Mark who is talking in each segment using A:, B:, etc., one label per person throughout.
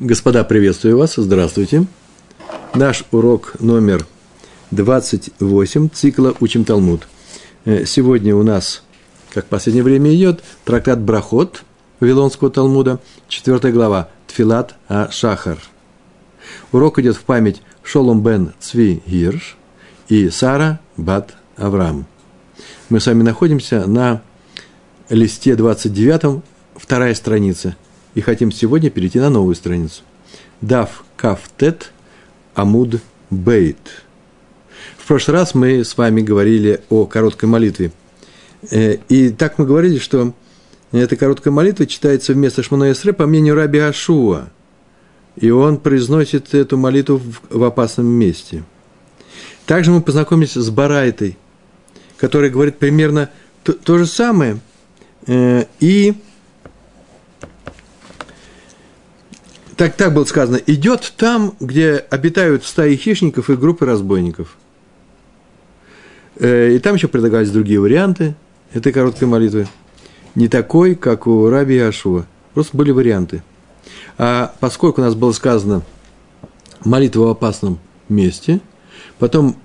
A: Господа, приветствую вас, здравствуйте. Наш урок номер 28 цикла «Учим Талмуд». Э, сегодня у нас, как в последнее время идет, трактат Брахот Вавилонского Талмуда, 4 глава, Тфилат а Шахар. Урок идет в память Шолом бен Цви Гирш и Сара бат Авраам. Мы с вами находимся на листе 29, вторая страница – и хотим сегодня перейти на новую страницу. Дав Кафтет Амуд Бейт. В прошлый раз мы с вами говорили о короткой молитве. Э, и так мы говорили, что эта короткая молитва читается вместо Шманой Эсре по мнению Раби Ашуа. И он произносит эту молитву в, в опасном месте. Также мы познакомились с Барайтой, который говорит примерно то, то же самое. Э, и так, так было сказано, идет там, где обитают стаи хищников и группы разбойников. Э, и там еще предлагались другие варианты этой короткой молитвы. Не такой, как у Раби Ашуа. Просто были варианты. А поскольку у нас было сказано молитва в опасном месте, потом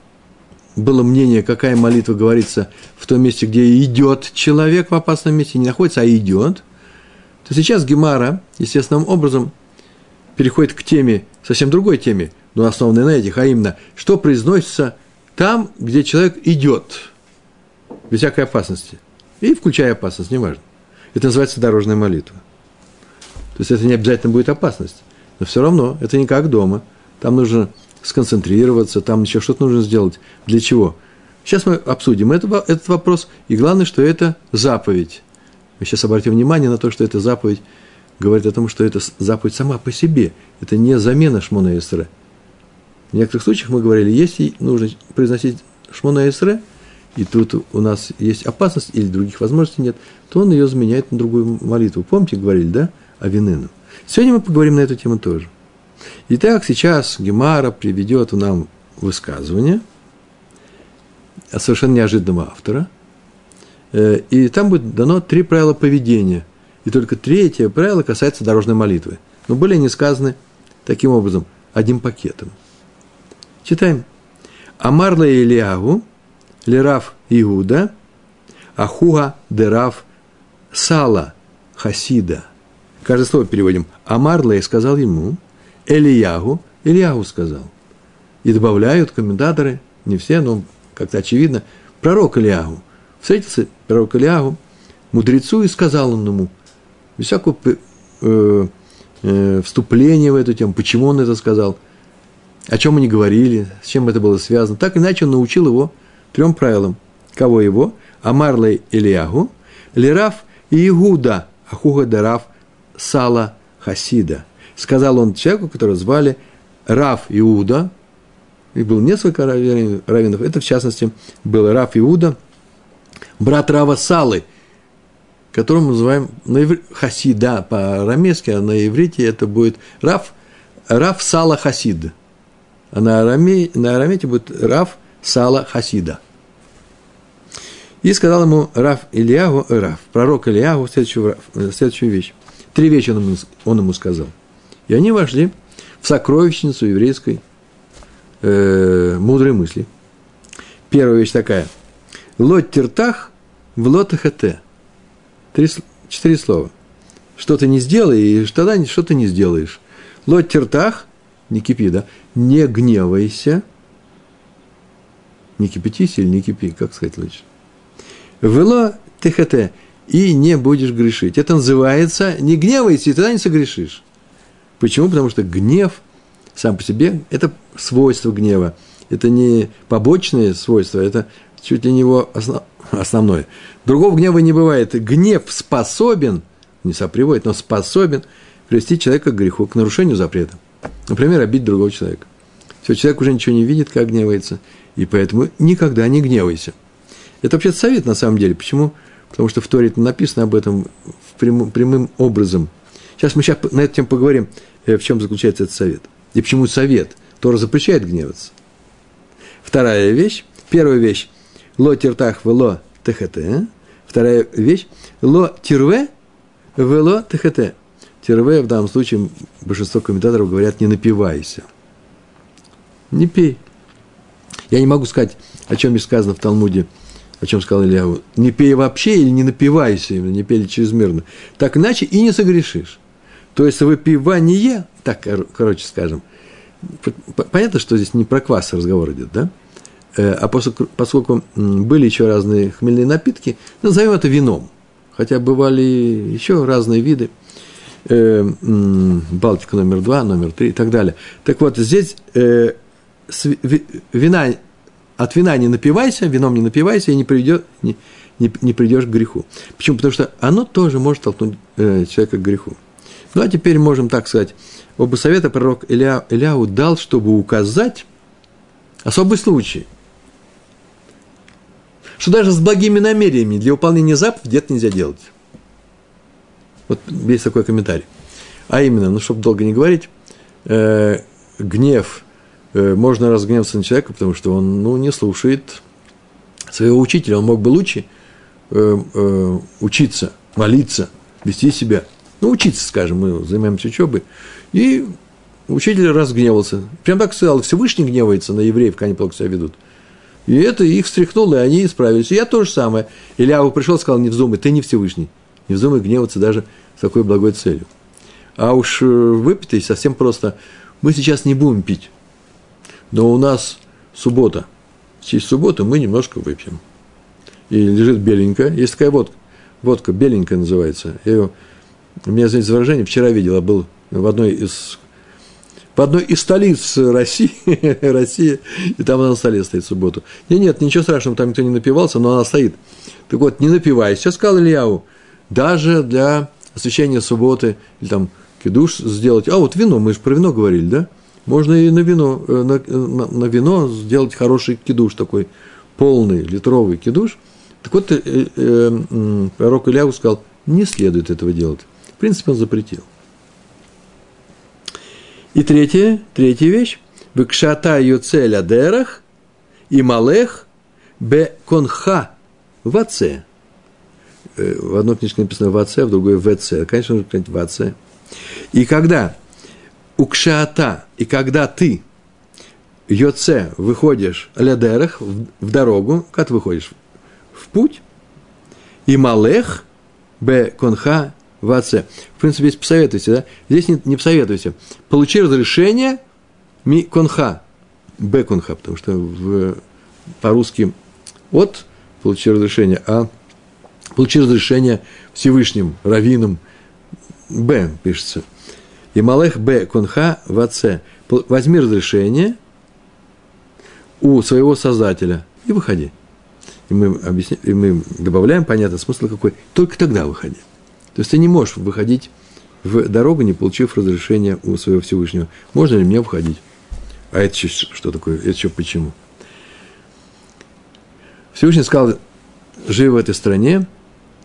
A: было мнение, какая молитва говорится в том месте, где идет человек в опасном месте, не находится, а идет, то сейчас Гемара, естественным образом, переходит к теме, совсем другой теме, но основанной на этих, а именно, что произносится там, где человек идет, без всякой опасности. И включая опасность, неважно. Это называется дорожная молитва. То есть это не обязательно будет опасность. Но все равно, это не как дома. Там нужно сконцентрироваться, там еще что-то нужно сделать. Для чего? Сейчас мы обсудим этот, этот вопрос. И главное, что это заповедь. Мы сейчас обратим внимание на то, что это заповедь говорит о том, что это заповедь сама по себе. Это не замена Шмона Эсре. В некоторых случаях мы говорили, если нужно произносить Шмона Эсре, и тут у нас есть опасность или других возможностей нет, то он ее заменяет на другую молитву. Помните, говорили, да, о Винену? Сегодня мы поговорим на эту тему тоже. Итак, сейчас Гемара приведет нам высказывание совершенно неожиданного автора. Э, и там будет дано три правила поведения – и только третье правило касается дорожной молитвы. Но были они сказаны таким образом, одним пакетом. Читаем. Амарла Илиагу, Лерав Иуда, Ахуа Дерав Сала Хасида. Каждое слово переводим. Амарлей сказал ему, Элиягу, Ильягу сказал. И добавляют комментаторы, не все, но как-то очевидно, пророк Ильягу. Встретился пророк Ильягу, мудрецу, и сказал он ему – без всякого э, э, вступления в эту тему, почему он это сказал, о чем они говорили, с чем это было связано. Так иначе он научил его трем правилам. Кого его? Амарлей Ильягу, Лераф и Игуда, Ахуга Дарав Сала Хасида. Сказал он человеку, которого звали Раф Иуда, и был несколько раввинов, это в частности был Раф Иуда, брат Рава Салы – которого мы называем на ивр... хасида по-арамейски, а на иврите это будет Раф, Раф Сала Хасид. А на, араме, на арамете будет Раф Сала Хасида. И сказал ему Раф Ильягу, э, Раф, пророк Ильягу, следующую, следующую вещь. Три вещи он ему, он ему сказал. И они вошли в сокровищницу еврейской э, мудрой мысли. Первая вещь такая. Лот тертах в лотахете. Три, четыре слова. Что ты не сделай, и тогда что ты не сделаешь. Лот тертах, не кипи, да, не гневайся. Не кипятись или не кипи, как сказать лучше. Вело тхт, и не будешь грешить. Это называется не гневайся, и тогда не согрешишь. Почему? Потому что гнев сам по себе – это свойство гнева. Это не побочное свойство, это чуть ли не его основ, основное. Другого гнева не бывает. Гнев способен, не соприводит, но способен привести человека к греху, к нарушению запрета. Например, обидеть другого человека. Все, человек уже ничего не видит, как гневается, и поэтому никогда не гневайся. Это вообще совет на самом деле. Почему? Потому что в Торе написано об этом прямым, прямым образом. Сейчас мы сейчас на эту тему поговорим, э, в чем заключается этот совет. И почему совет? Тора запрещает гневаться. Вторая вещь. Первая вещь. Ло тертах вело ТХТ. Вторая вещь. Ло тирве вело ТХТ. тире в данном случае большинство комментаторов говорят «не напивайся». Не пей. Я не могу сказать, о чем здесь сказано в Талмуде, о чем сказал Илья. Не пей вообще или не напивайся, именно, не пей чрезмерно. Так иначе и не согрешишь. То есть выпивание, так, короче скажем, понятно, что здесь не про квас разговор идет, да? Э, а поскольку, поскольку были еще разные хмельные напитки, назовем это вином. Хотя бывали еще разные виды. Э, Балтика номер два, номер три и так далее. Так вот, здесь э, вина, от вина не напивайся, вином не напивайся, и не, приведет, не, не, не придешь к греху. Почему? Потому что оно тоже может толкнуть человека к греху. Ну, а теперь можем так сказать. Оба совета пророк Илья, Ильяу дал, чтобы указать особый случай. Что даже с благими намерениями для выполнения заповедей это нельзя делать. Вот есть такой комментарий. А именно, ну, чтобы долго не говорить, э, гнев, э, можно разгневаться на человека, потому что он, ну, не слушает своего учителя. Он мог бы лучше э, э, учиться, молиться, вести себя – ну, учиться, скажем, мы занимаемся учебой. И учитель разгневался. Прям так сказал, Всевышний гневается на евреев, когда они плохо себя ведут. И это их встряхнуло, и они исправились. И я то же самое. Ильяу пришел сказал, не вздумай, ты не Всевышний. Не вздумай гневаться даже с такой благой целью. А уж э, выпитый совсем просто. Мы сейчас не будем пить. Но у нас суббота. В честь субботы мы немножко выпьем. И лежит беленькая. Есть такая водка. Водка беленькая называется. Я ее у меня, знаете, выражение, вчера видел, я был в одной из в одной из столиц России, России, и там она на столе стоит в субботу. Нет, нет, ничего страшного, там никто не напивался, но она стоит. Так вот, не напивайся, сказал Ильяу, даже для освящения субботы, или там кидуш сделать. А вот вино, мы же про вино говорили, да? Можно и на вино, э, на, на, на вино сделать хороший кидуш такой, полный литровый кидуш. Так вот, э, э, э, пророк Ильяу сказал, не следует этого делать. В принципе, он запретил. И третья, третья вещь. Выкшата юцель адерах и малех бе конха в отце. Э, в одной книжке написано в отце, в другой в отце. Конечно, нужно сказать в отце. И когда укшата, и когда ты йоце выходишь лядерах в дорогу, как ты выходишь? В путь, и малех бе конха в отце. В принципе, здесь посоветуйте, да? Здесь не, не посоветуйте. Получи разрешение ми конха, б конха, потому что в, по-русски от получи разрешение, а получи разрешение Всевышним, раввином, б пишется. И малех б конха в отце. Возьми разрешение у своего создателя и выходи. И мы, объясняем, и мы добавляем, понятно, смысл какой. Только тогда выходи. То есть ты не можешь выходить в дорогу, не получив разрешения у своего Всевышнего. Можно ли мне входить? А это что такое? Это что почему? Всевышний сказал, живи в этой стране,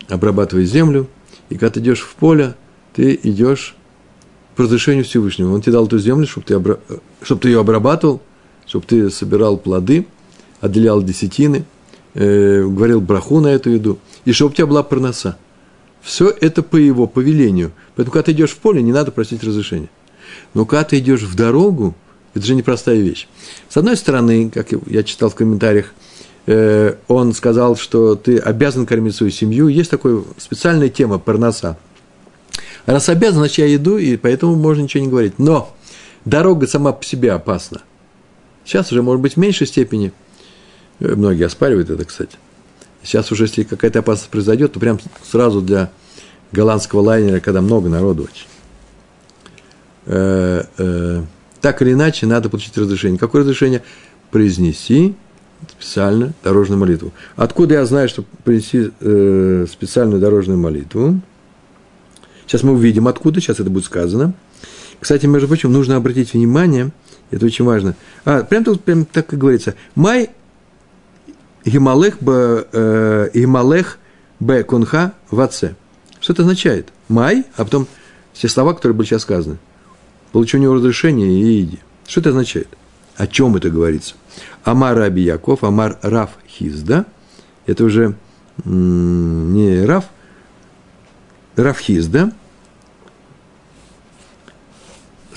A: обрабатывай землю, и когда ты идешь в поле, ты идешь по разрешению Всевышнего. Он тебе дал эту землю, чтобы ты, обра... чтобы ты ее обрабатывал, чтобы ты собирал плоды, отделял десятины, э, говорил браху на эту еду, и чтобы у тебя была проноса. Все это по его повелению. Поэтому, когда ты идешь в поле, не надо просить разрешения. Но когда ты идешь в дорогу, это же непростая вещь. С одной стороны, как я читал в комментариях, э, он сказал, что ты обязан кормить свою семью. Есть такая специальная тема парноса. Раз обязан, значит, я иду, и поэтому можно ничего не говорить. Но дорога сама по себе опасна. Сейчас уже, может быть, в меньшей степени. Э, многие оспаривают это, кстати – Сейчас уже, если какая-то опасность произойдет, то прям сразу для голландского лайнера, когда много народу очень. Э, э, так или иначе, надо получить разрешение. Какое разрешение? Произнеси специальную дорожную молитву. Откуда я знаю, что принеси э, специальную дорожную молитву? Сейчас мы увидим, откуда, сейчас это будет сказано. Кстати, между прочим, нужно обратить внимание, это очень важно. А, прям тут прям так и говорится. Май Гималех б, э, Гималех б кунха в отце. Что это означает? Май, а потом все слова, которые были сейчас сказаны. Получи у него разрешение и иди. Что это означает? О чем это говорится? Амар Раби Яков, Амар Раф Хизда. Это уже не Раф, Раф Хизда.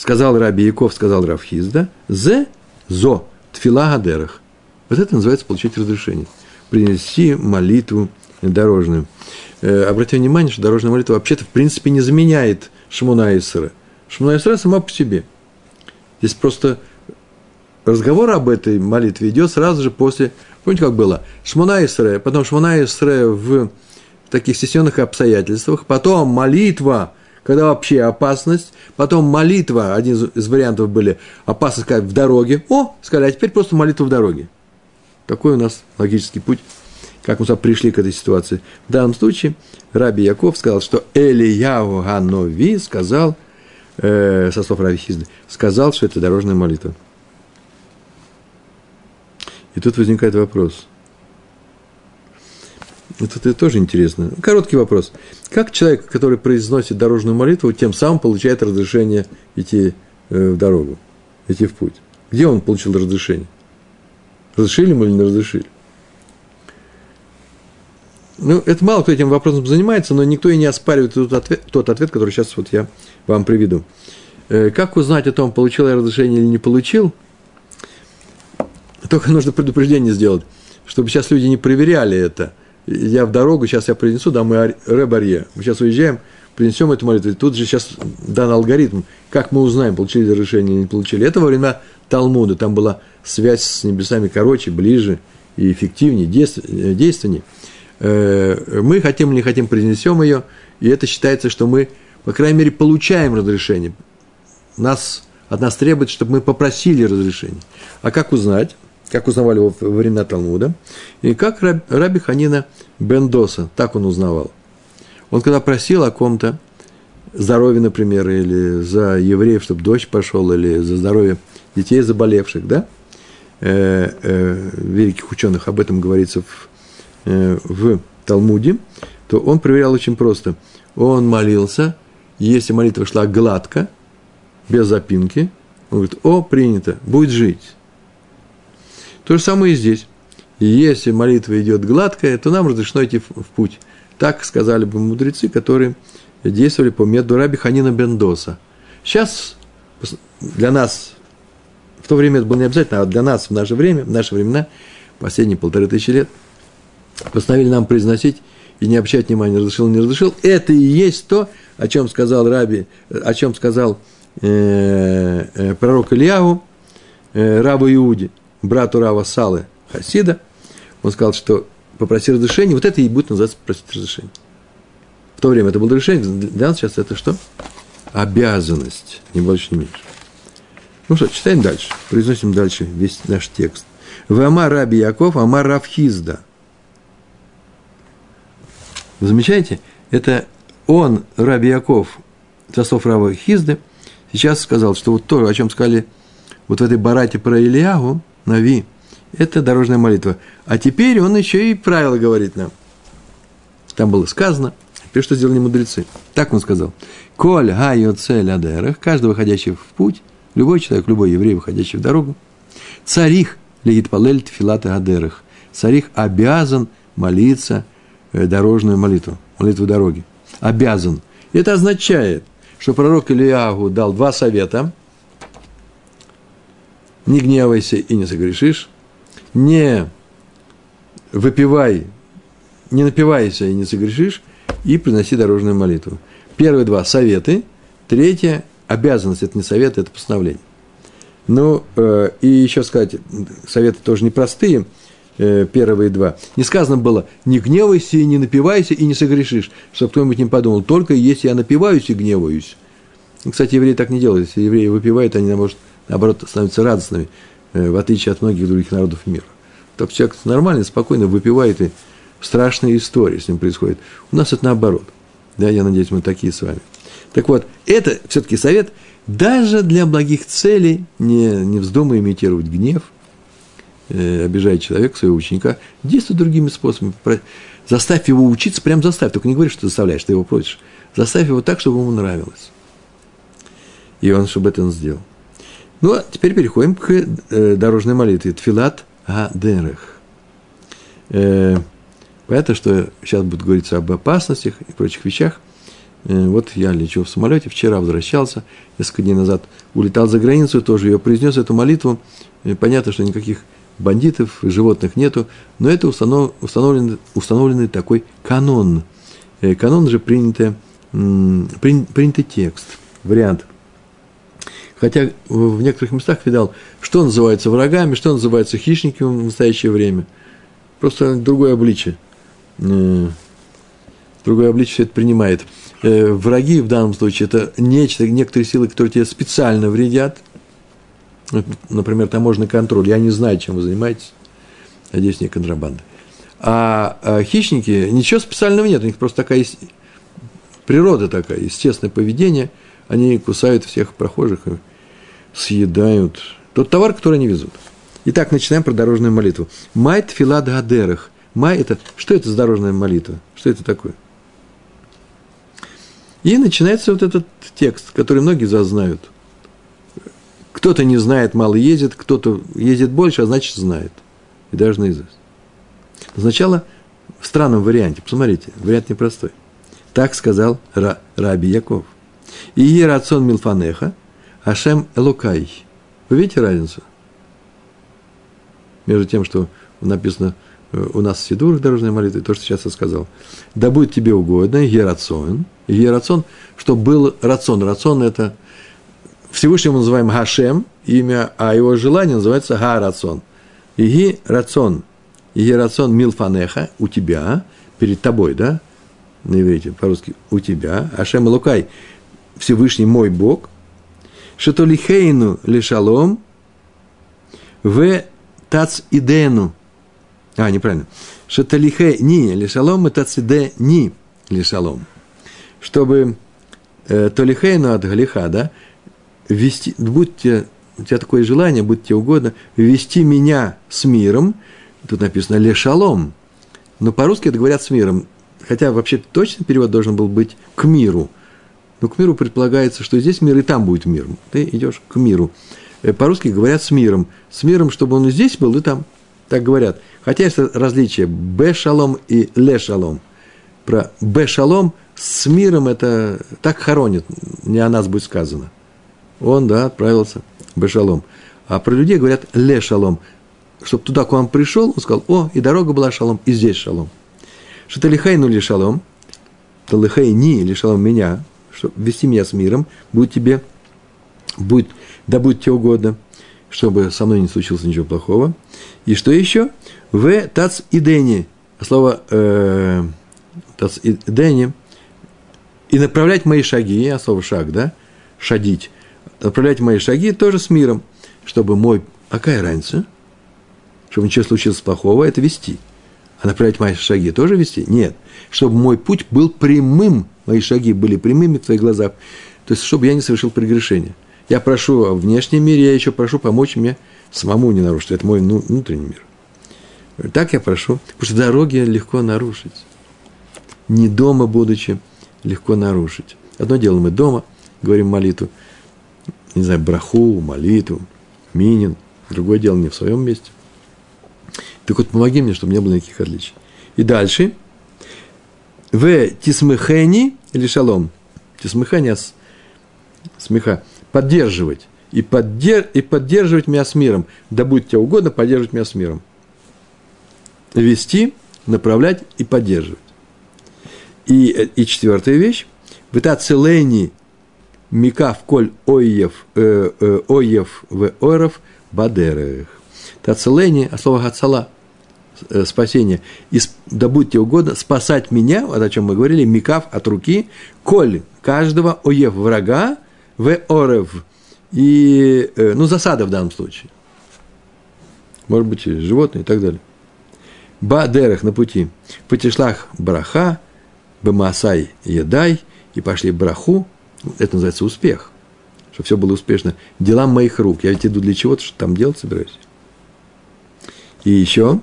A: сказал Раби Яков, сказал Равхизда, зе зо тфила гадерах. Вот это называется получить разрешение. Принести молитву дорожную. Э, обратите внимание, что дорожная молитва вообще-то в принципе не заменяет Шмуна Исра. Шмуна Исра сама по себе. Здесь просто разговор об этой молитве идет сразу же после, помните, как было? Шмуна Исре, потом Шмуна Исре в таких стесненных обстоятельствах, потом молитва, когда вообще опасность, потом молитва, один из вариантов были опасность сказать, в дороге, о, сказали, а теперь просто молитва в дороге. Такой у нас логический путь, как мы пришли к этой ситуации. В данном случае Раби Яков сказал, что Элияу Ганови сказал, э, со слов Раби Хизды, сказал, что это дорожная молитва. И тут возникает вопрос. Это, тоже интересно. Короткий вопрос. Как человек, который произносит дорожную молитву, тем самым получает разрешение идти э, в дорогу, идти в путь? Где он получил разрешение? Разрешили ему или не разрешили? Ну, это мало кто этим вопросом занимается, но никто и не оспаривает тот ответ, тот ответ который сейчас вот я вам приведу. Э, как узнать о том, получил я разрешение или не получил? Только нужно предупреждение сделать, чтобы сейчас люди не проверяли это. Я в дорогу, сейчас я принесу, да, мы ре Мы сейчас уезжаем, принесем эту молитву. И тут же сейчас дан алгоритм, как мы узнаем, получили разрешение или не получили. Это во время Талмуда, там была связь с небесами короче, ближе и эффективнее, действеннее. Э, мы хотим или не хотим, принесем ее, и это считается, что мы, по крайней мере, получаем разрешение. Нас, от нас требует, чтобы мы попросили разрешение. А как узнать? как узнавали во времена Талмуда, и как Раби Ханина Бендоса, так он узнавал. Он когда просил о ком-то здоровье, например, или за евреев, чтобы дождь пошел, или за здоровье детей заболевших, да, э, э, великих ученых, об этом говорится в, э, в Талмуде, то он проверял очень просто. Он молился, если молитва шла гладко, без запинки, он говорит, о, принято, будет жить. То же самое и здесь. Если молитва идет гладкая, то нам разрешено идти в, в путь. Так сказали бы мудрецы, которые действовали по методу раби Ханина Бендоса. Сейчас для нас, в то время это было не обязательно, а для нас в наше время, в наши времена, последние полторы тысячи лет, постановили нам произносить и не обращать внимания, разрешил, не разрешил. Это и есть то, о чем сказал Раби, о чем сказал э, э, пророк Ильяву, э, рабу Иуде – брату Рава Салы Хасида, он сказал, что попроси разрешения, вот это и будет называться просить разрешения. В то время это было разрешение, для нас сейчас это что? Обязанность, не больше, не меньше. Ну что, читаем дальше, произносим дальше весь наш текст. В Амар Раби Яков, Амар Равхизда. Вы замечаете? Это он, Раби Яков, Тасов Рава Хизды, сейчас сказал, что вот то, о чем сказали вот в этой барате про Ильягу, Нави. Это дорожная молитва. А теперь он еще и правила говорит нам. Там было сказано, теперь что сделали мудрецы. Так он сказал. Коль га цель адерах, каждый выходящий в путь, любой человек, любой еврей, выходящий в дорогу, царих легит палель тфилата адерах. Царих обязан молиться э, дорожную молитву, молитву дороги. Обязан. Это означает, что пророк Ильягу дал два совета – не гневайся и не согрешишь, не выпивай, не напивайся и не согрешишь, и приноси дорожную молитву. Первые два – советы, третье – обязанность, это не совет, это постановление. Ну, э, и еще сказать, советы тоже непростые, э, первые два. Не сказано было, не гневайся и не напивайся и не согрешишь, чтобы кто-нибудь не подумал, только если я напиваюсь и гневаюсь. Кстати, евреи так не делают, если евреи выпивают, они, может, наоборот, становятся радостными, э, в отличие от многих других народов мира. Так человек нормально, спокойно выпивает, и страшные истории с ним происходят. У нас это наоборот. Да, я надеюсь, мы такие с вами. Так вот, это все-таки совет, даже для благих целей не, не вздумай имитировать гнев, э, обижая человека, своего ученика, действуй другими способами. Заставь его учиться, прям заставь, только не говори, что ты заставляешь, ты его просишь. Заставь его так, чтобы ему нравилось. И он, чтобы это он сделал. Ну, а теперь переходим к э, дорожной молитве. Тфилат Гадерех. Э, понятно, что сейчас будет говориться об опасностях и прочих вещах. Э, вот я лечу в самолете, вчера возвращался, несколько дней назад улетал за границу, тоже ее произнес, эту молитву. Э, понятно, что никаких бандитов, животных нету, но это установ, установленный, установленный такой канон. Э, канон же принятый, принятый текст, вариант. Хотя в некоторых местах видал, что называется врагами, что называется хищниками в настоящее время. Просто другое обличие. Другое обличие все это принимает. Э, враги в данном случае это нечто, некоторые силы, которые тебе специально вредят. Например, таможенный контроль. Я не знаю, чем вы занимаетесь. Надеюсь, не контрабанда. А, а хищники, ничего специального нет. У них просто такая природа такая, естественное поведение. Они кусают всех прохожих и съедают тот товар, который они везут. Итак, начинаем про дорожную молитву. Майт филад гадерах. Май – это, что это за дорожная молитва? Что это такое? И начинается вот этот текст, который многие из вас знают. Кто-то не знает, мало ездит, кто-то ездит больше, а значит знает. И даже наизусть. Сначала в странном варианте. Посмотрите, вариант непростой. Так сказал Ра, Раби Яков. И рацион Милфанеха, Ашем Элукай. Вы видите разницу? Между тем, что написано у нас в Сидурах дорожной молитвы, то, что сейчас я сказал. Да будет тебе угодно, Ерацион. Ерацион, что был рацион. Рацион – это Всевышний мы называем Хашем, имя, а его желание называется Га-рацион. Иги рацион. Иги рацион милфанеха, у тебя, перед тобой, да, на иврите, по-русски, у тебя, Ашем Лукай, Всевышний мой Бог, Шатолихейну лишалом, в тац идену, а, неправильно. Шаталихе ни лишалом, это циде ни лишалом. Чтобы э, толихейну от галиха, да, вести, будьте, у тебя такое желание, будь тебе угодно, вести меня с миром, тут написано лешалом, но по-русски это говорят с миром, хотя вообще точный перевод должен был быть к миру. Но к миру предполагается, что здесь мир и там будет мир. Ты идешь к миру. Э, по-русски говорят с миром. С миром, чтобы он и здесь был, и там. Так говорят. Хотя есть различие Б-шалом и Ле-шалом. Про Б-шалом с миром это так хоронит, не о нас будет сказано. Он, да, отправился Б-шалом. А про людей говорят Ле-шалом. Чтобы туда, к вам пришел, он сказал, о, и дорога была шалом, и здесь шалом. Что лихай ну ли шалом, то лихай ни или шалом меня, что вести меня с миром, будет тебе, будет, да будет тебе угодно, чтобы со мной не случилось ничего плохого. И что еще? В тац идени. Слово э, тац идени. И направлять мои шаги, а слово шаг, да? Шадить. Направлять мои шаги тоже с миром, чтобы мой... А какая разница? Чтобы ничего случилось плохого, это вести. А направлять мои шаги тоже вести? Нет. Чтобы мой путь был прямым, мои шаги были прямыми в твоих глазах. То есть, чтобы я не совершил прегрешения. Я прошу о внешнем мире, я еще прошу помочь мне самому не нарушить. Это мой ну, внутренний мир. Так я прошу, потому что дороги легко нарушить. Не дома будучи, легко нарушить. Одно дело мы дома, говорим молитву, не знаю, браху, молитву, минин. Другое дело не в своем месте. Так вот, помоги мне, чтобы не было никаких отличий. И дальше. В тисмехени или шалом. Тисмехени, смеха. Поддерживать. И, поддер, и поддерживать меня с миром. Да будет тебе угодно поддерживать меня с миром вести, направлять и поддерживать. И, и четвертая вещь. Вытацелени микав коль оев, э, э, оев в оров бадерах. Тацелени, а слово гацала, э, спасение. И да будьте угодно спасать меня, вот о чем мы говорили, микав от руки, коль каждого оев врага в орев. И, э, ну, засада в данном случае. Может быть, животные и так далее. Бадерах на пути. Потешлах браха, бамасай едай, и пошли браху. Это называется успех. Что все было успешно. Делам моих рук. Я ведь иду для чего-то, что там делать собираюсь. И еще.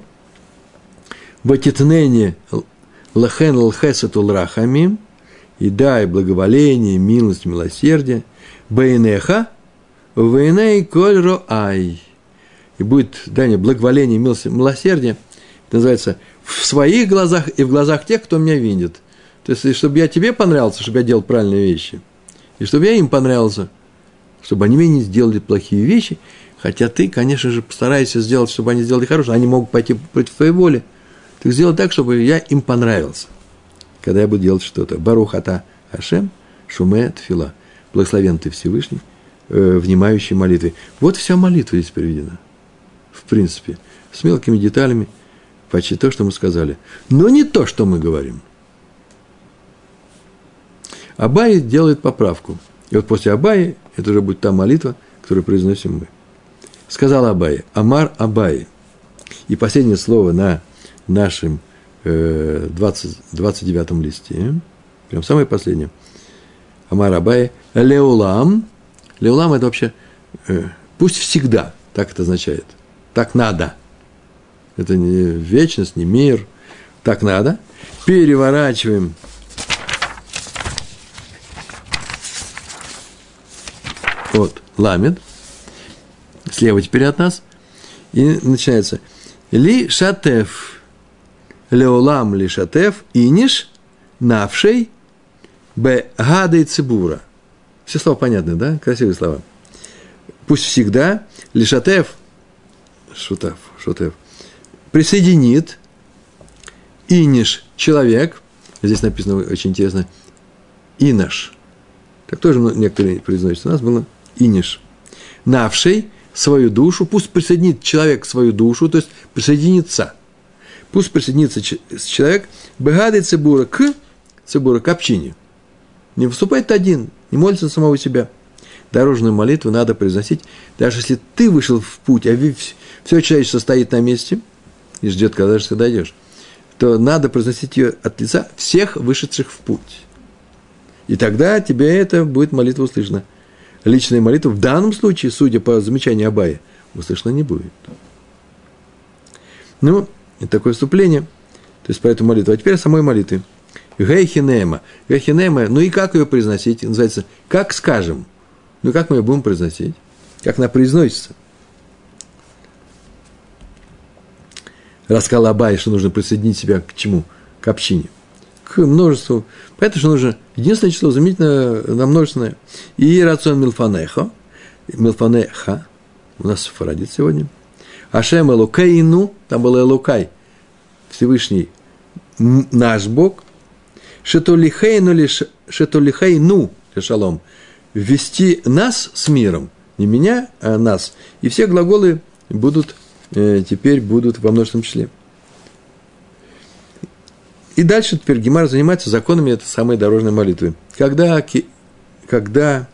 A: Батитнене лахен лхесатул рахами. И дай благоволение, милость, милосердие. Бейнеха, вейней коль ай. И будет, дай благоволение, милосердие – это называется в своих глазах и в глазах тех, кто меня видит. То есть, чтобы я тебе понравился, чтобы я делал правильные вещи. И чтобы я им понравился, чтобы они мне не сделали плохие вещи. Хотя ты, конечно же, постараешься сделать, чтобы они сделали хорошее. Они могут пойти против твоей воли. Ты сделай так, чтобы я им понравился. Когда я буду делать что-то. Барухата Ашем, Шуме Тфила. Благословен ты Всевышний, э, внимающий молитве. Вот вся молитва здесь приведена. В принципе. С мелкими деталями. Почти то, что мы сказали. Но не то, что мы говорим. Абай делает поправку. И вот после Абаи, это уже будет та молитва, которую произносим мы. Сказал Абай, Амар Абай. И последнее слово на нашем э, 20, 29 листе, прям самое последнее. Амар Абай, Леулам. Леулам – это вообще э, пусть всегда, так это означает. Так надо. Это не вечность, не мир. Так надо. Переворачиваем от ламед, слева теперь от нас, и начинается ли шатеф, леолам ли шатеф, иниш, навшей, б гадай цибура. Все слова понятны, да? Красивые слова. Пусть всегда лишатеф, шутав, шутев, присоединит иниш человек, здесь написано очень интересно, инаш. Так тоже некоторые произносят. У нас было иниш. Навший свою душу, пусть присоединит человек свою душу, то есть присоединится. Пусть присоединится человек, бегады цибура к цибура, к общине. Не выступает один, не молится самого себя. Дорожную молитву надо произносить, даже если ты вышел в путь, а все человечество стоит на месте и ждет, когда же ты дойдешь, то надо произносить ее от лица всех вышедших в путь. И тогда тебе это будет молитва услышана личная молитва в данном случае, судя по замечанию Абая, услышана не будет. Ну, и такое вступление. То есть, по этому молитву. А теперь о самой молитве. Гейхинема. Гейхинема, ну и как ее произносить? Называется «как скажем». Ну, как мы ее будем произносить? Как она произносится? Рассказал Абай, что нужно присоединить себя к чему? К общине – к множеству. Поэтому что нужно единственное число заменить на, на множественное. И рацион милфанеха, милфанеха, у нас фарадит сегодня. Ашем Элукейну, там был Элукай, Всевышний наш Бог. Шетолихейну ли шетолихейну, шалом, ввести нас с миром, не меня, а нас. И все глаголы будут, э, теперь будут во множественном числе. И дальше теперь Гемар занимается законами этой самой дорожной молитвы. Когда, когда,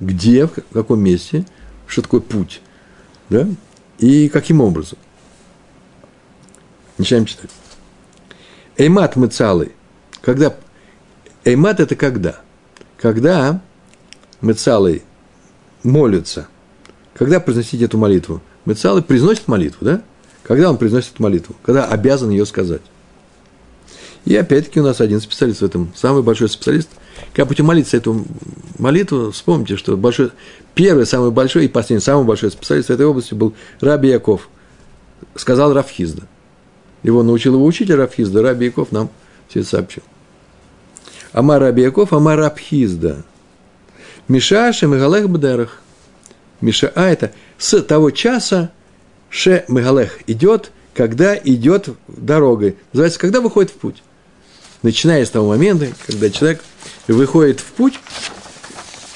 A: где, в каком месте, что такое путь, да, и каким образом. Начинаем читать. Эймат мы целый. Когда Эймат – это когда? Когда мы целый молятся. Когда произносить эту молитву? Мы целый произносит молитву, да? Когда он произносит эту молитву? Когда обязан ее сказать. И опять-таки у нас один специалист в этом, самый большой специалист. Как будете молиться эту молитву, вспомните, что большой, первый, самый большой и последний, самый большой специалист в этой области был Раби Яков. Сказал Рафхизда. Его научил его учить, а Рафхизда, Раби Яков нам все сообщил. Амар Раби Яков, Амар Рабхизда. Миша Шемегалех Бдерах. Миша, а это с того часа Ше Мегалех идет, когда идет дорогой. Называется, когда выходит в путь начиная с того момента, когда человек выходит в путь,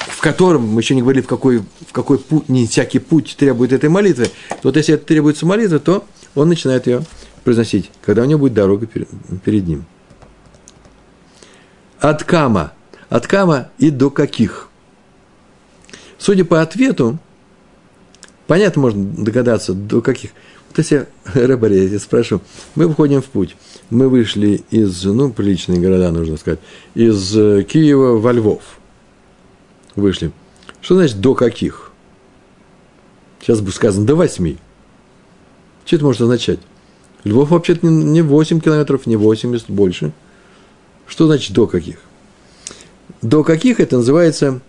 A: в котором, мы еще не говорили, в какой, в какой путь, не всякий путь требует этой молитвы, вот если это требуется молитва, то он начинает ее произносить, когда у него будет дорога перед ним. От кама. От кама и до каких? Судя по ответу, понятно, можно догадаться, до каких. Есть я, Рабаре, я спрошу, мы выходим в путь. Мы вышли из, ну, приличные города, нужно сказать, из э, Киева во Львов. Вышли. Что значит до каких? Сейчас будет сказано до восьми. Что это может означать? Львов вообще-то не 8 километров, не 80, больше. Что значит до каких? До каких это называется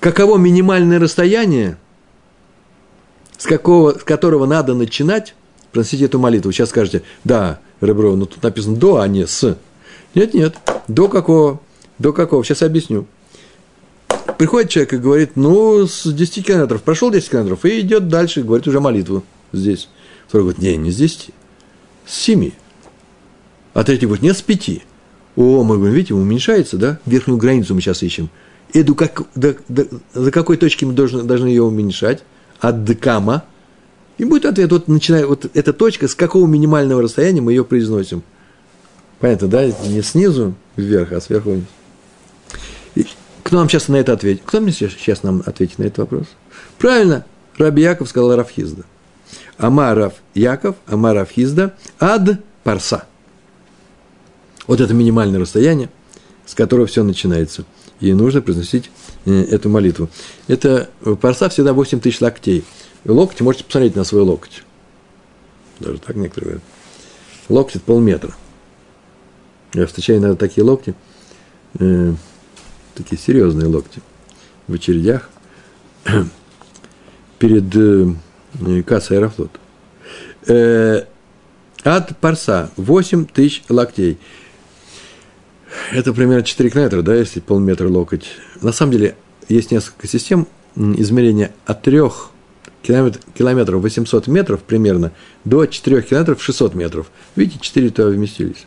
A: каково минимальное расстояние – с, какого, с которого надо начинать просить эту молитву. Сейчас скажете, да, ребро, но тут написано до, а не с. Нет, нет, до какого? До какого? Сейчас объясню. Приходит человек и говорит, ну, с 10 километров, прошел 10 километров, и идет дальше, говорит уже молитву здесь. Второй говорит, не, не с 10, с 7. А третий говорит, нет, с 5. О, мы говорим, видите, уменьшается, да? Верхнюю границу мы сейчас ищем. И до, как, до, до, до какой точки мы должны, должны ее уменьшать? От декама. И будет ответ, вот начиная, вот эта точка, с какого минимального расстояния мы ее произносим. Понятно, да? Не снизу вверх, а сверху вниз. И кто нам сейчас на это ответит? Кто мне сейчас нам ответит на этот вопрос? Правильно, Раби Яков сказал Рафхизда. Амарав Яков, Амарав Хизда, ад парса. Вот это минимальное расстояние, с которого все начинается. И нужно произносить э, эту молитву. Это э, парса всегда 8 тысяч локтей. Локоть, можете посмотреть на свой локоть. Даже так некоторые говорят. Локоть – это полметра. Я встречаю иногда такие локти, э, такие серьезные локти в очередях перед э, кассой Аэрофлот. Э, от парса 8 тысяч локтей. Это примерно 4 километра, да, если полметра локоть. На самом деле, есть несколько систем измерения от 3 километр, километров 800 метров примерно до 4 километров 600 метров. Видите, 4 туда вместились.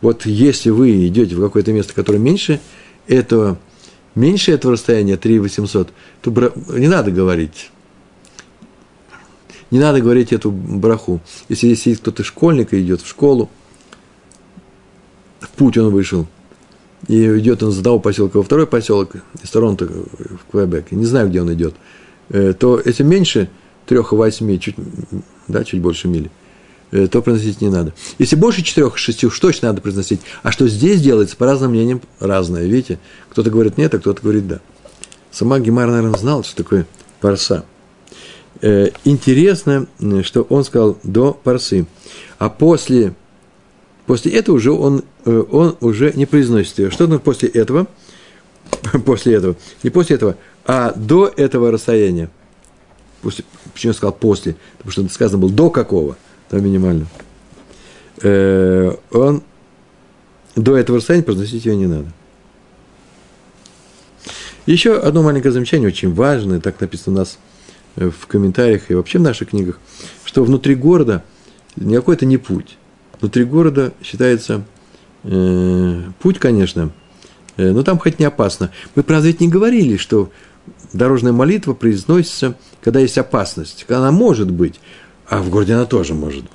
A: Вот если вы идете в какое-то место, которое меньше этого, меньше этого расстояния, 3 800, то не надо говорить. Не надо говорить эту браху. Если здесь кто-то школьник и идет в школу, в путь он вышел, и идет он с одного поселка во второй поселок, из Торонто в Квебек, не знаю, где он идет, э, то если меньше трех и восьми, чуть, да, чуть больше мили, э, то произносить не надо. Если больше четырех, шести, уж точно надо произносить. А что здесь делается, по разным мнениям, разное. Видите, кто-то говорит нет, а кто-то говорит да. Сама Гемар, наверное, знал, что такое парса. Э, интересно, что он сказал до парсы. А после, после этого уже он, э, он уже не произносит ее. Что он после этого? после этого. Не после этого, а до этого расстояния. После, почему я сказал после? Потому что сказано было до какого? До минимально. Э, он до этого расстояния произносить ее не надо. Еще одно маленькое замечание, очень важное, так написано у нас – Э, в комментариях и вообще в наших книгах, что внутри города никакой это не путь. Внутри города считается э, путь, конечно, э, но там хоть не опасно. Мы, правда, ведь не говорили, что дорожная молитва произносится, когда есть опасность, когда она может быть, а в городе она тоже может быть.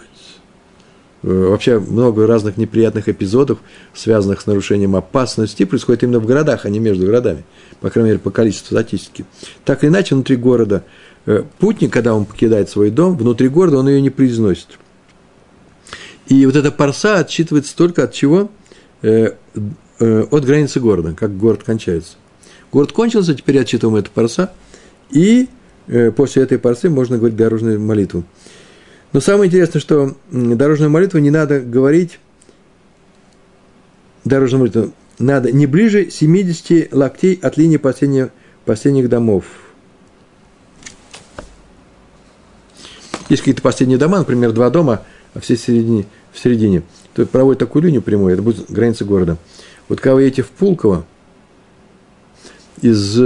A: Э, вообще много разных неприятных эпизодов, связанных с нарушением опасности, происходит именно в городах, а не между городами, по крайней мере, по количеству статистики. Так или иначе, внутри города – Э, путник, когда он покидает свой дом, внутри города он ее не произносит. И вот эта парса отсчитывается только от чего? Э, э, от границы города, как город кончается. Город кончился, теперь отчитываем эту парса, и после этой парсы можно говорить дорожную молитву. Но самое интересное, что дорожную молитву не надо говорить, дорожную молитву надо не ближе 70 локтей от линии последних, последних домов – Есть какие-то последние дома, например, два дома, а все середине, в середине. То проводят такую линию прямую, это будет граница города. Вот когда вы едете в Пулково из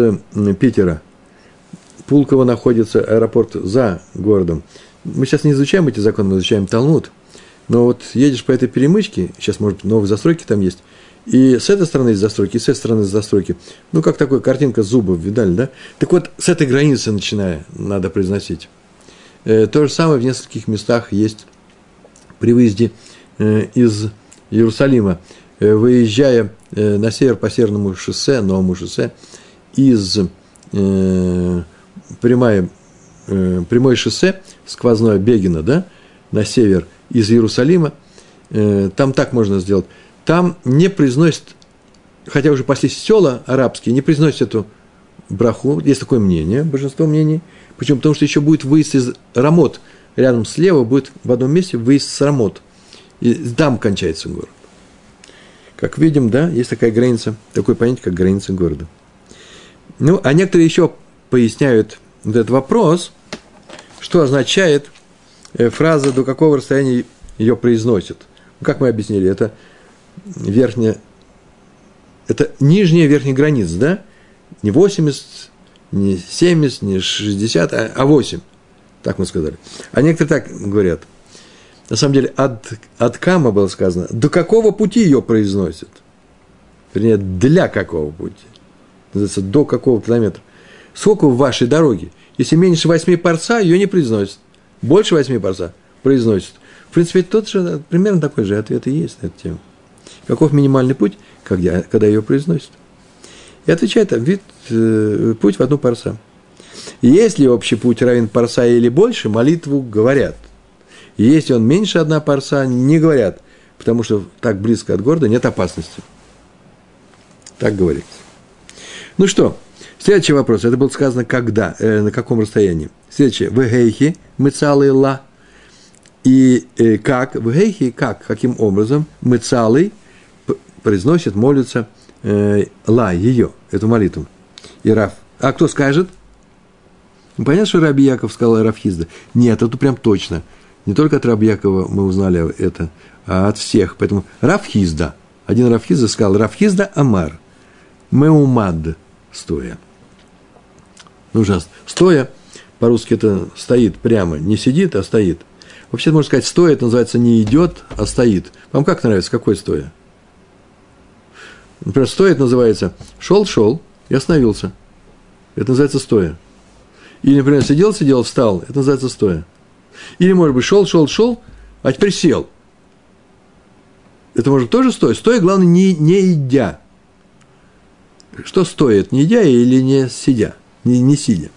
A: Питера, Пулково находится аэропорт за городом. Мы сейчас не изучаем эти законы, мы изучаем Талмуд. Но вот едешь по этой перемычке, сейчас, может новые застройки там есть, и с этой стороны есть застройки, и с этой стороны есть застройки. Ну, как такой картинка зубов, видали, да? Так вот, с этой границы начиная надо произносить. Э, то же самое в нескольких местах есть при выезде э, из Иерусалима, э, выезжая на север по Северному шоссе, новому шоссе, из прямая, прямое шоссе сквозное Бегина, да, на север из Иерусалима, там так можно сделать. Там не произносят, хотя уже пошли села арабские, не произносят эту браху, есть такое мнение, большинство мнений – Почему? Потому что еще будет выезд из Рамот. Рядом слева будет в одном месте выезд с Рамот. И там кончается город. Как видим, да, есть такая граница, такое понятие, как граница города. Ну, а некоторые еще поясняют вот этот вопрос, что означает э, фраза, до какого расстояния ее произносят. Как мы объяснили, это верхняя, это нижняя верхняя граница, да? Не 80, не 70, не 60, а 8. Так мы сказали. А некоторые так говорят. На самом деле, от, от кама было сказано, до какого пути ее произносят? Вернее, для какого пути? Называется, до какого километра. Сколько в вашей дороге? Если меньше 8 парса, ее не произносят. Больше 8 парса произносят. В принципе, тот же, примерно такой же ответ и есть на эту тему. Каков минимальный путь, когда, когда ее произносят? И отвечает вид, э, путь в одну парса. Если общий путь равен парса или больше, молитву говорят. Если он меньше одна парса, не говорят, потому что так близко от города нет опасности. Так говорится. Ну что, следующий вопрос. Это было сказано когда, э, на каком расстоянии. Следующее. Вегейхи, мыцалы ла. И э, как, вегейхи, как, каким образом мыцалый произносит, молится э, ла, ее, эту молитву. И Раф. А кто скажет? Ну, понятно, что Раби Яков сказал Рафхизда? Нет, это прям точно. Не только от Раби Якова мы узнали это, а от всех. Поэтому Рафхизда. Один Рафхизда сказал Рафхизда Амар. Меумад стоя. Ну, ужасно. Стоя, по-русски это стоит прямо, не сидит, а стоит. Вообще, можно сказать, стоя, это называется не идет, а стоит. Вам как нравится, какой стоя? Например, стоит называется шел-шел и остановился. Это называется стоя. Или, например, сидел-сидел, встал. Это называется стоя. Или, может быть, шел-шел-шел, а теперь сел. Это может тоже стоя. Стоя, главное, не, не идя. Что стоит, не идя или не сидя, не, не сидя.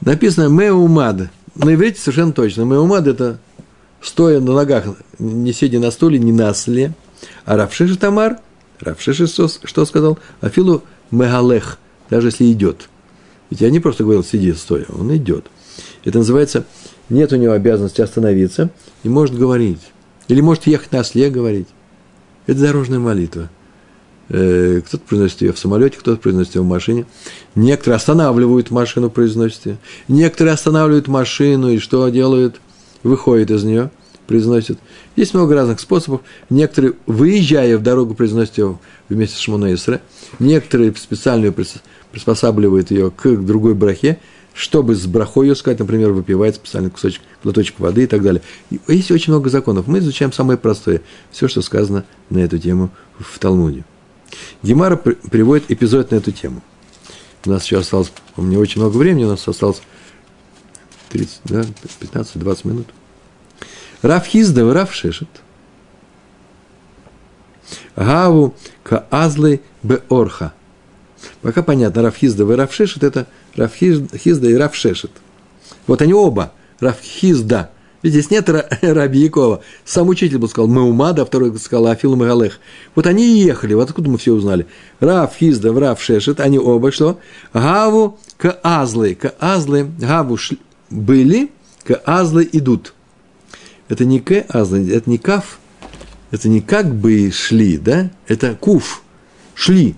A: Написано «меумад». На иврите совершенно точно. «Меумад» – это стоя на ногах, не сидя на стуле, не на осле. А Равшиша Тамар, Равшиша что сказал? Афилу мегалех, даже если идет. Ведь я не просто говорил «сиди, стоя», он идет. Это называется «нет у него обязанности остановиться» и может говорить. Или может ехать на осле говорить. Это дорожная молитва – Э, кто-то произносит ее в самолете, кто-то произносит ее в машине. Некоторые останавливают машину, произносят ее. Некоторые останавливают машину и что делают? Выходят из нее, произносят. Есть много разных способов. Некоторые, выезжая в дорогу, произносят ее вместе с Шмонейсре. Некоторые специально приспосабливают ее к другой брахе, чтобы с брахой ее сказать, например, выпивает специальный кусочек, глоточек воды и так далее. Есть очень много законов. Мы изучаем самое простое, все, что сказано на эту тему в Талмуде. Гемара приводит эпизод на эту тему. У нас еще осталось, у меня очень много времени, у нас осталось 30, да, 15-20 минут. Рав Хизда, Рав Шешет. Гаву Каазлы Беорха. Пока понятно, Рав Хизда и Рав Шешет – это Рав Хизда и Рав Шешет. Вот они оба, Рав Хизда – ведь здесь нет Раби Якова. Сам учитель бы сказал Меумада, а второй сказал Афил Магалех. Вот они и ехали. Вот откуда мы все узнали. Рав Хизда, Рав Шешет, они оба что? Гаву Каазлы. Каазлы, Гаву шли, были, Каазлы идут. Это не Каазлы, это не Каф, это не как бы шли, да? Это Куф, шли.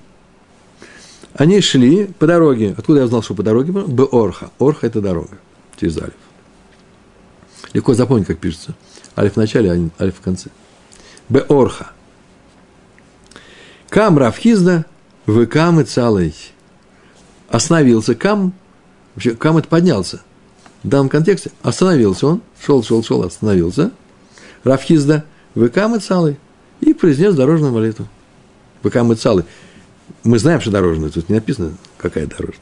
A: Они шли по дороге. Откуда я узнал, что по дороге? Беорха. Орха – это дорога через Алиф. Легко запомнить, как пишется. Алиф в начале, а алиф в конце. Беорха. Кам Равхизда, вы кам и целый. Остановился кам, вообще кам это поднялся. В данном контексте остановился он, шел, шел, шел, остановился. Равхизда, вы кам и целый. И произнес дорожную молитву. Вы кам и целый. Мы знаем, что дорожная, тут не написано, какая дорожная.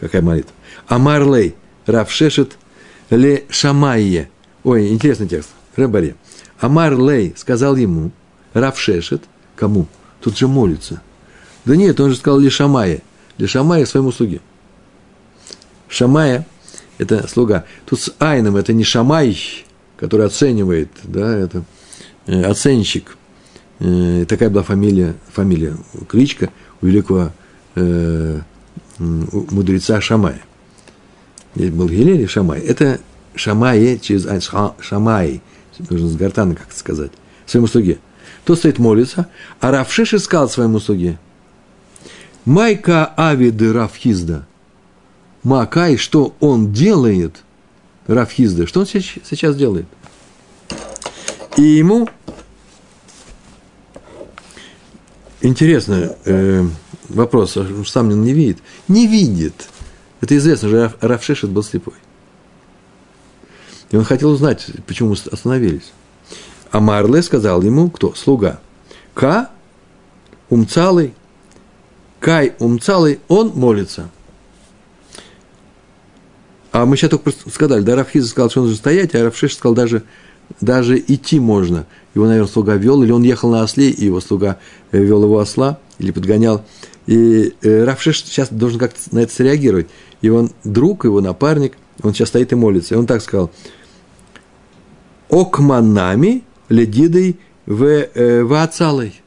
A: Какая молитва. Амарлей, Равшешет – Ле Шамайе. Ой, интересный текст. Ребаре. Амар Лей сказал ему, Равшешет, кому? Тут же молится. Да нет, он же сказал Ле Шамайе. Ле Шамайе своему слуге. Шамая – это слуга. Тут с Айном это не Шамай, который оценивает, да, это э, оценщик. Э, такая была фамилия, фамилия, кличка у великого э, мудреца Шамая. Здесь был Гилель и Шамай. Это Шамай через Айн, Шамай, нужно с гортана как сказать, своему слуге. Тот стоит молится, а Равшиши сказал своему слуге, Майка Авиды Равхизда. Макай, что он делает, Равхизда, что он сейчас делает? И ему Интересно, э, вопрос, сам не видит? Не видит. Это известно же, Равшешет был слепой. И он хотел узнать, почему остановились. А Марле сказал ему, кто? Слуга. Ка умцалый, Кай умцалый, он молится. А мы сейчас только сказали, да, Рафхиза сказал, что он же стоять, а Рафшеш сказал, даже, даже идти можно. Его, наверное, слуга вел, или он ехал на осле, и его слуга э, вел его осла, или подгонял. И э, Рафшеш сейчас должен как-то на это среагировать. И он друг, его напарник, он сейчас стоит и молится. И он так сказал, «Окманами ледидой в, э, в ацалой».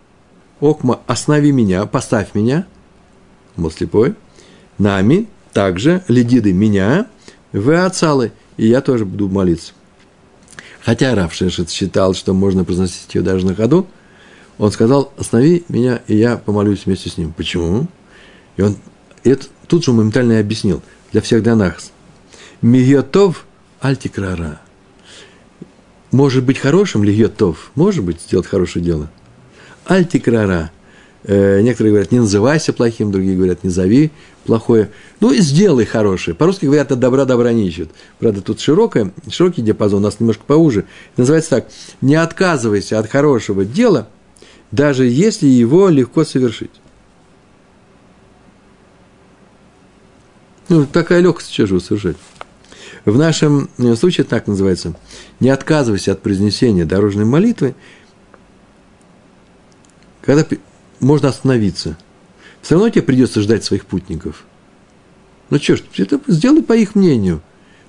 A: Окма, останови меня, поставь меня, был слепой, нами, также, ледиды меня, в ацалы, и я тоже буду молиться. Хотя Раф Шешет считал, что можно произносить ее даже на ходу, он сказал, останови меня, и я помолюсь вместе с ним. Почему? И он это тут же моментально объяснил для всех донахс. Мигьотов альтикрара. Может быть хорошим ли йотов? Может быть сделать хорошее дело – альтикрара. Э, некоторые говорят, не называйся плохим, другие говорят, не зови плохое. Ну, и сделай хорошее. По-русски говорят, от добра добра не ищут. Правда, тут широкое, широкий диапазон, у нас немножко поуже. Называется так, не отказывайся от хорошего дела, даже если его легко совершить. Ну, такая легкость чего же совершать. В нашем э, случае так называется. Не отказывайся от произнесения дорожной молитвы, когда можно остановиться. Все равно тебе придется ждать своих путников. Ну что ж, это сделай по их мнению.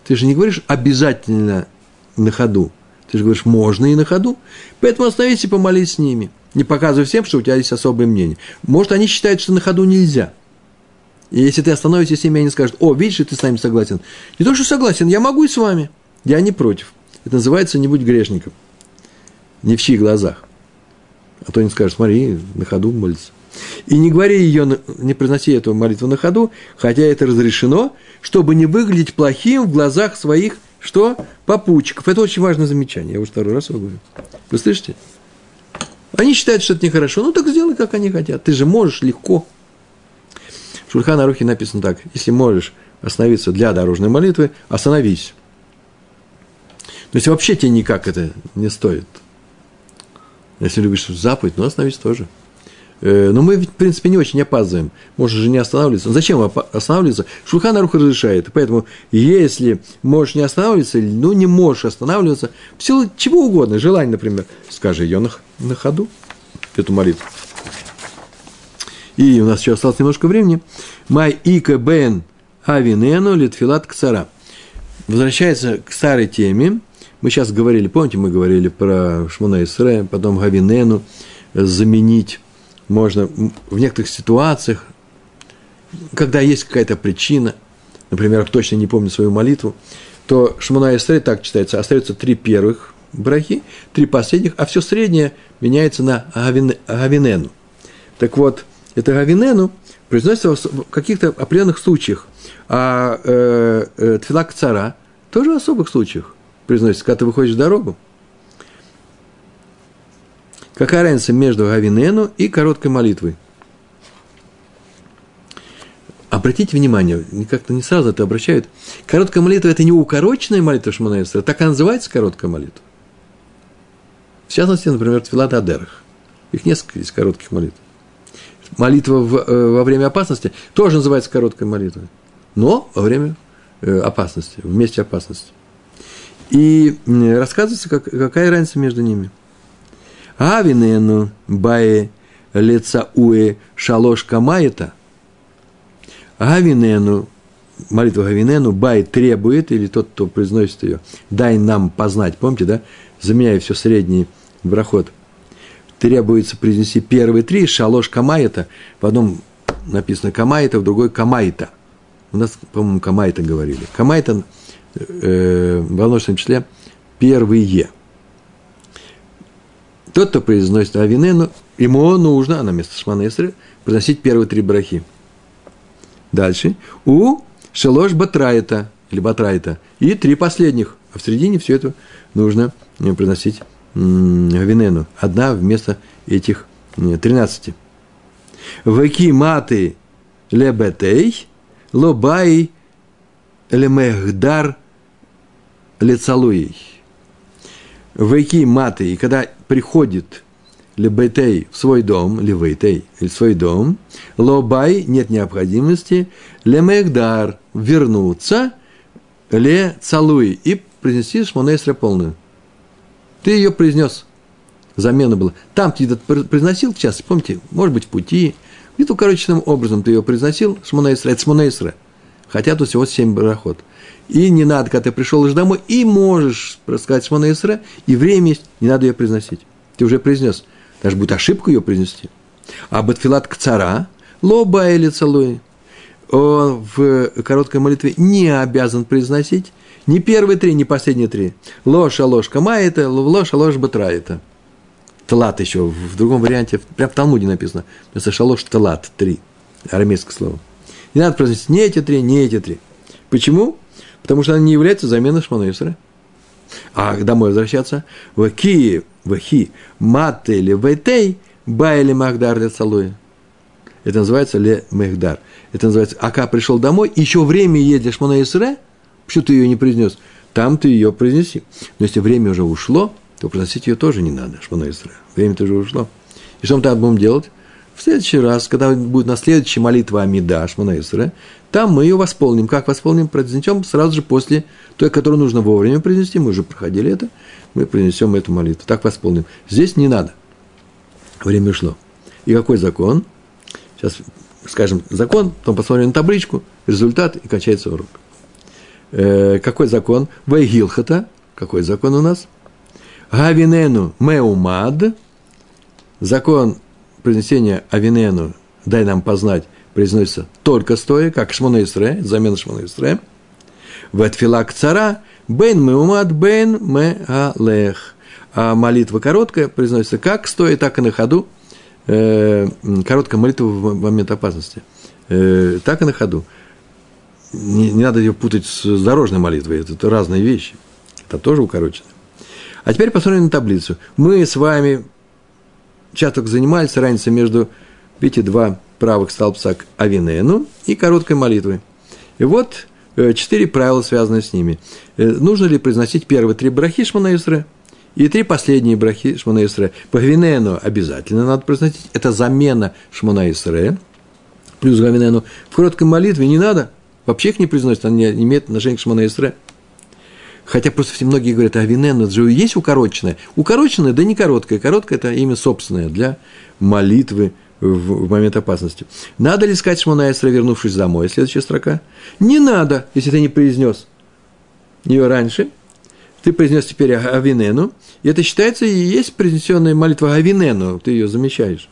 A: Ты же не говоришь обязательно на ходу. Ты же говоришь, можно и на ходу. Поэтому остановись и помолись с ними. Не показывай всем, что у тебя есть особое мнение. Может, они считают, что на ходу нельзя. И если ты остановишься с ними, они скажут, о, видишь, ты с нами согласен. Не то, что согласен, я могу и с вами. Я не против. Это называется «не будь грешником». Не в чьих глазах. А то не скажешь, смотри, на ходу молится. И не говори ее, не произноси эту молитву на ходу, хотя это разрешено, чтобы не выглядеть плохим в глазах своих, что? Попутчиков. Это очень важное замечание. Я уже второй раз его говорю. Вы слышите? Они считают, что это нехорошо. Ну, так сделай, как они хотят. Ты же можешь легко. В Шульхана Рухе написано так. Если можешь остановиться для дорожной молитвы, остановись. То есть, вообще тебе никак это не стоит. Если любишь заповедь, ну остановись тоже. Э, но мы, в принципе, не очень опаздываем. Можешь же не останавливаться. Зачем останавливаться? Шульхан Арух разрешает. Поэтому, если можешь не останавливаться, ну, не можешь останавливаться, в силу чего угодно, желание, например, скажи ее на, на ходу, эту молитву. И у нас еще осталось немножко времени. Май ика бен авинену литфилат ксара. Возвращается к старой теме – мы сейчас говорили, помните, мы говорили про Шмуна Исре, потом Гавинену, заменить можно. В некоторых ситуациях, когда есть какая-то причина, например, точно не помню свою молитву, то Шмуна Исре так читается, остается три первых брахи, три последних, а все среднее меняется на Гавинену. Так вот, это Гавинену произносится в каких-то определенных случаях, а э, э, Тфилак Цара тоже в особых случаях произносится, когда ты выходишь в дорогу. Какая разница между Гавинену и короткой молитвой? Обратите внимание, как-то не сразу это обращают. Короткая молитва – это не укороченная молитва Шманаэсра, так и называется короткая молитва. В частности, например, Тфилат Адерах. Их несколько из коротких молитв. Молитва в, э, во время опасности тоже называется короткой молитвой, но во время э, опасности, в месте опасности. И рассказывается, как, какая разница между ними. Авинену бае лица уэ шалош камаета. Авинену, молитва Авинену, бай требует, или тот, кто произносит ее, дай нам познать, помните, да? Заменяя все средний брахот. Требуется произнести первые три, шалош камаета. В одном написано камаета, в другой камаита. У нас, по-моему, камаита говорили. Камаита э, в множественном числе первые. Тот, кто произносит Авинену, ему нужно, на место Шманесры, произносить первые три брахи. Дальше. У Шелош Батраита, или Батраита, и три последних. А в середине все это нужно э, произносить Авинену. Одна вместо этих 13. Веки маты лебетей, лобай лемехдар лецалуей. Веки маты, и когда приходит лебетей в свой дом, левейтей, или в свой дом, лобай, нет необходимости, лемехдар, вернуться, ле цалуи, и произнести шмонесра полную. Ты ее произнес. Замена была. Там ты произносил, сейчас, помните, может быть, в пути. Где-то укороченным образом ты ее произносил, шмонесра, это шмонесра. Хотя тут всего семь барахот. И не надо, когда ты пришел уже домой, и можешь сказать шмонесра, и время есть, не надо ее произносить. Ты уже произнес. Даже будет ошибку ее произнести. А батфилат к цара, лоба или целуй, он в короткой молитве не обязан произносить не первые три, не последние три. Ложь, а ложь кама это, ложь, а ложь батра это. Талат еще, в другом варианте, прям в Талмуде написано. Это шалош талат, три, арамейское слово. Не надо произносить не эти три, не эти три. Почему? Потому что они не являются заменой Шманаисра. А домой возвращаться? Ваки, вахи, маты или вайтей, байли махдар для салуи. Это называется ле мехдар. Это называется, ака пришел домой, еще время едешь Шманаисра – Почему ты ее не произнес? Там ты ее произнеси. Но если время уже ушло, то произносить ее тоже не надо, Шмана Исра. Время-то уже ушло. И что мы тогда будем делать? В следующий раз, когда будет на следующей молитва Амида Шмана Исра, там мы ее восполним. Как восполним? Произнесем сразу же после той, которую нужно вовремя произнести. Мы уже проходили это. Мы произнесем эту молитву. Так восполним. Здесь не надо. Время ушло. И какой закон? Сейчас скажем закон, потом посмотрим на табличку, результат и кончается урок. Э, какой закон? Вайгилхата. Какой закон у нас? Гавинену меумад. Закон произнесения Авинену, дай нам познать, произносится только стоя, как Шмона Исре, замена Шмона Исре. Ветфилак цара, бен меумад, бен меалех. А молитва короткая произносится как стоя, так и на ходу. Э, короткая молитва в момент опасности. Э, так и на ходу не, не надо ее путать с дорожной молитвой, это, это разные вещи. Это тоже укорочено. А теперь посмотрим на таблицу. Мы с вами часто занимались разница между, видите, два правых столбца к Авинену и короткой молитвой. И вот четыре правила, связанные с ними. Нужно ли произносить первые три брахи Шмана Исре и три последние брахи Шмана Исре? По Гавинену обязательно надо произносить. Это замена Шмана Исре. Плюс Гавинену. В короткой молитве не надо – Вообще их не произносят, они не имеют отношения к Шмона Исре. Хотя просто все многие говорят, а Винен, же есть укороченное. Укороченное, да не короткое. Короткое – это имя собственное для молитвы в, в момент опасности. Надо ли сказать Шмона Исре, вернувшись домой? Следующая строка. Не надо, если ты не произнес ее раньше. Ты произнес теперь Авинену, и это считается и есть произнесенная молитва Авинену, ты ее замещаешь.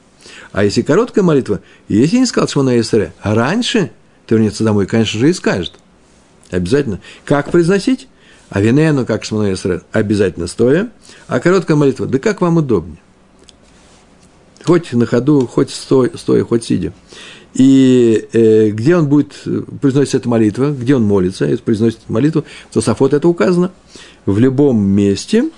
A: А если короткая молитва, если не сказал Шмона Исре, а раньше – ты вернется домой, конечно же, и скажет. Обязательно. Как произносить? Авинену, как Шманой обязательно стоя. А короткая молитва, да как вам удобнее. Хоть на ходу, хоть стоя, стоя хоть сидя. И э, где он будет произносить эту молитву, где он молится, и произносит молитву, то Сафот это указано. В любом месте,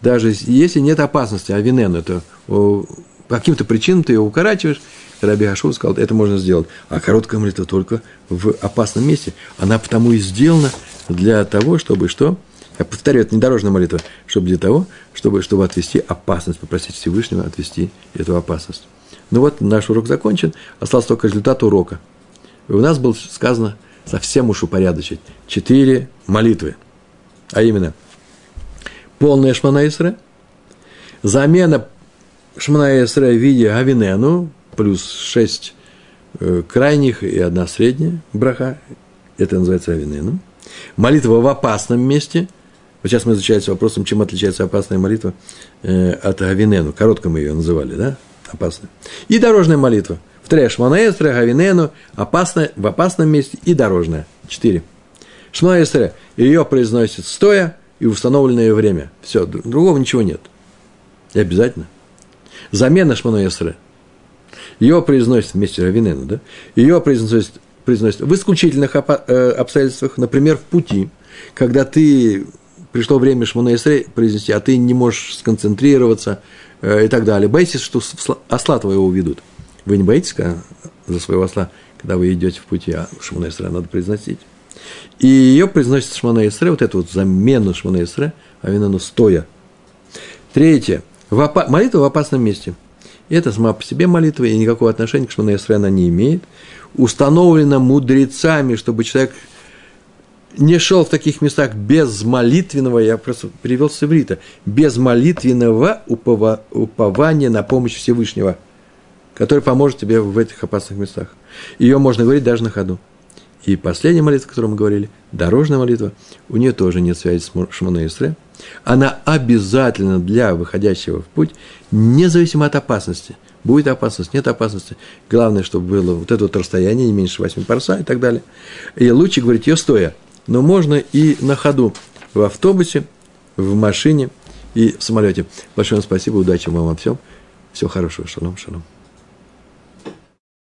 A: даже если нет опасности, а винен это по каким-то причинам ты ее укорачиваешь, Раби Хашур сказал, это можно сделать. А короткая молитва только в опасном месте. Она потому и сделана для того, чтобы что? Я повторяю, это не дорожная молитва, чтобы для того, чтобы, чтобы отвести опасность, попросить Всевышнего отвести эту опасность. Ну вот, наш урок закончен, остался только результат урока. И у нас было сказано совсем уж упорядочить. Четыре молитвы. А именно, полная Шмана Исра, замена Шмана Исра в виде Авинену, плюс шесть э, крайних и одна средняя браха. Это называется авинену. Молитва в опасном месте. Вот сейчас мы изучаем вопросом, чем отличается опасная молитва э, от авинену. Коротко мы ее называли, да? Опасная. И дорожная молитва. Повторяю, шманаэстре, авинену, опасная, в опасном месте и дорожная. Четыре. Шманаэстре, ее произносит стоя и установленное время. Все, другого ничего нет. И обязательно. Замена шманаэстре – ее произносят вместе Равинену, да? Ее произносят, произносят в исключительных э, обстоятельствах, например, в пути, когда ты пришло время Шмона Исрей произнести, а ты не можешь сконцентрироваться э, и так далее. Боишься, что осла твоего уведут. Вы не боитесь когда, за своего осла, когда вы идете в пути, а Шмона Исра надо произносить. И ее произносит Шмона Исра, вот эту вот замену а именно стоя. Третье. В опа- молитва в опасном месте. Это сама по себе молитва, и никакого отношения к Шмона Исра она не имеет. Установлено мудрецами, чтобы человек не шел в таких местах без молитвенного, я просто перевел с иврита, без молитвенного упова, упования на помощь Всевышнего, который поможет тебе в этих опасных местах. Ее можно говорить даже на ходу. И последняя молитва, о которой мы говорили, дорожная молитва, у нее тоже нет связи с Шмона Исре. Она обязательна для выходящего в путь, независимо от опасности. Будет опасность, нет опасности. Главное, чтобы было вот это вот расстояние, не меньше 8 парса и так далее. И лучше говорить ее стоя – но можно и на ходу, в автобусе, в машине и в самолете. Большое вам спасибо, удачи вам во всем. Всего хорошего, шалом, шалом.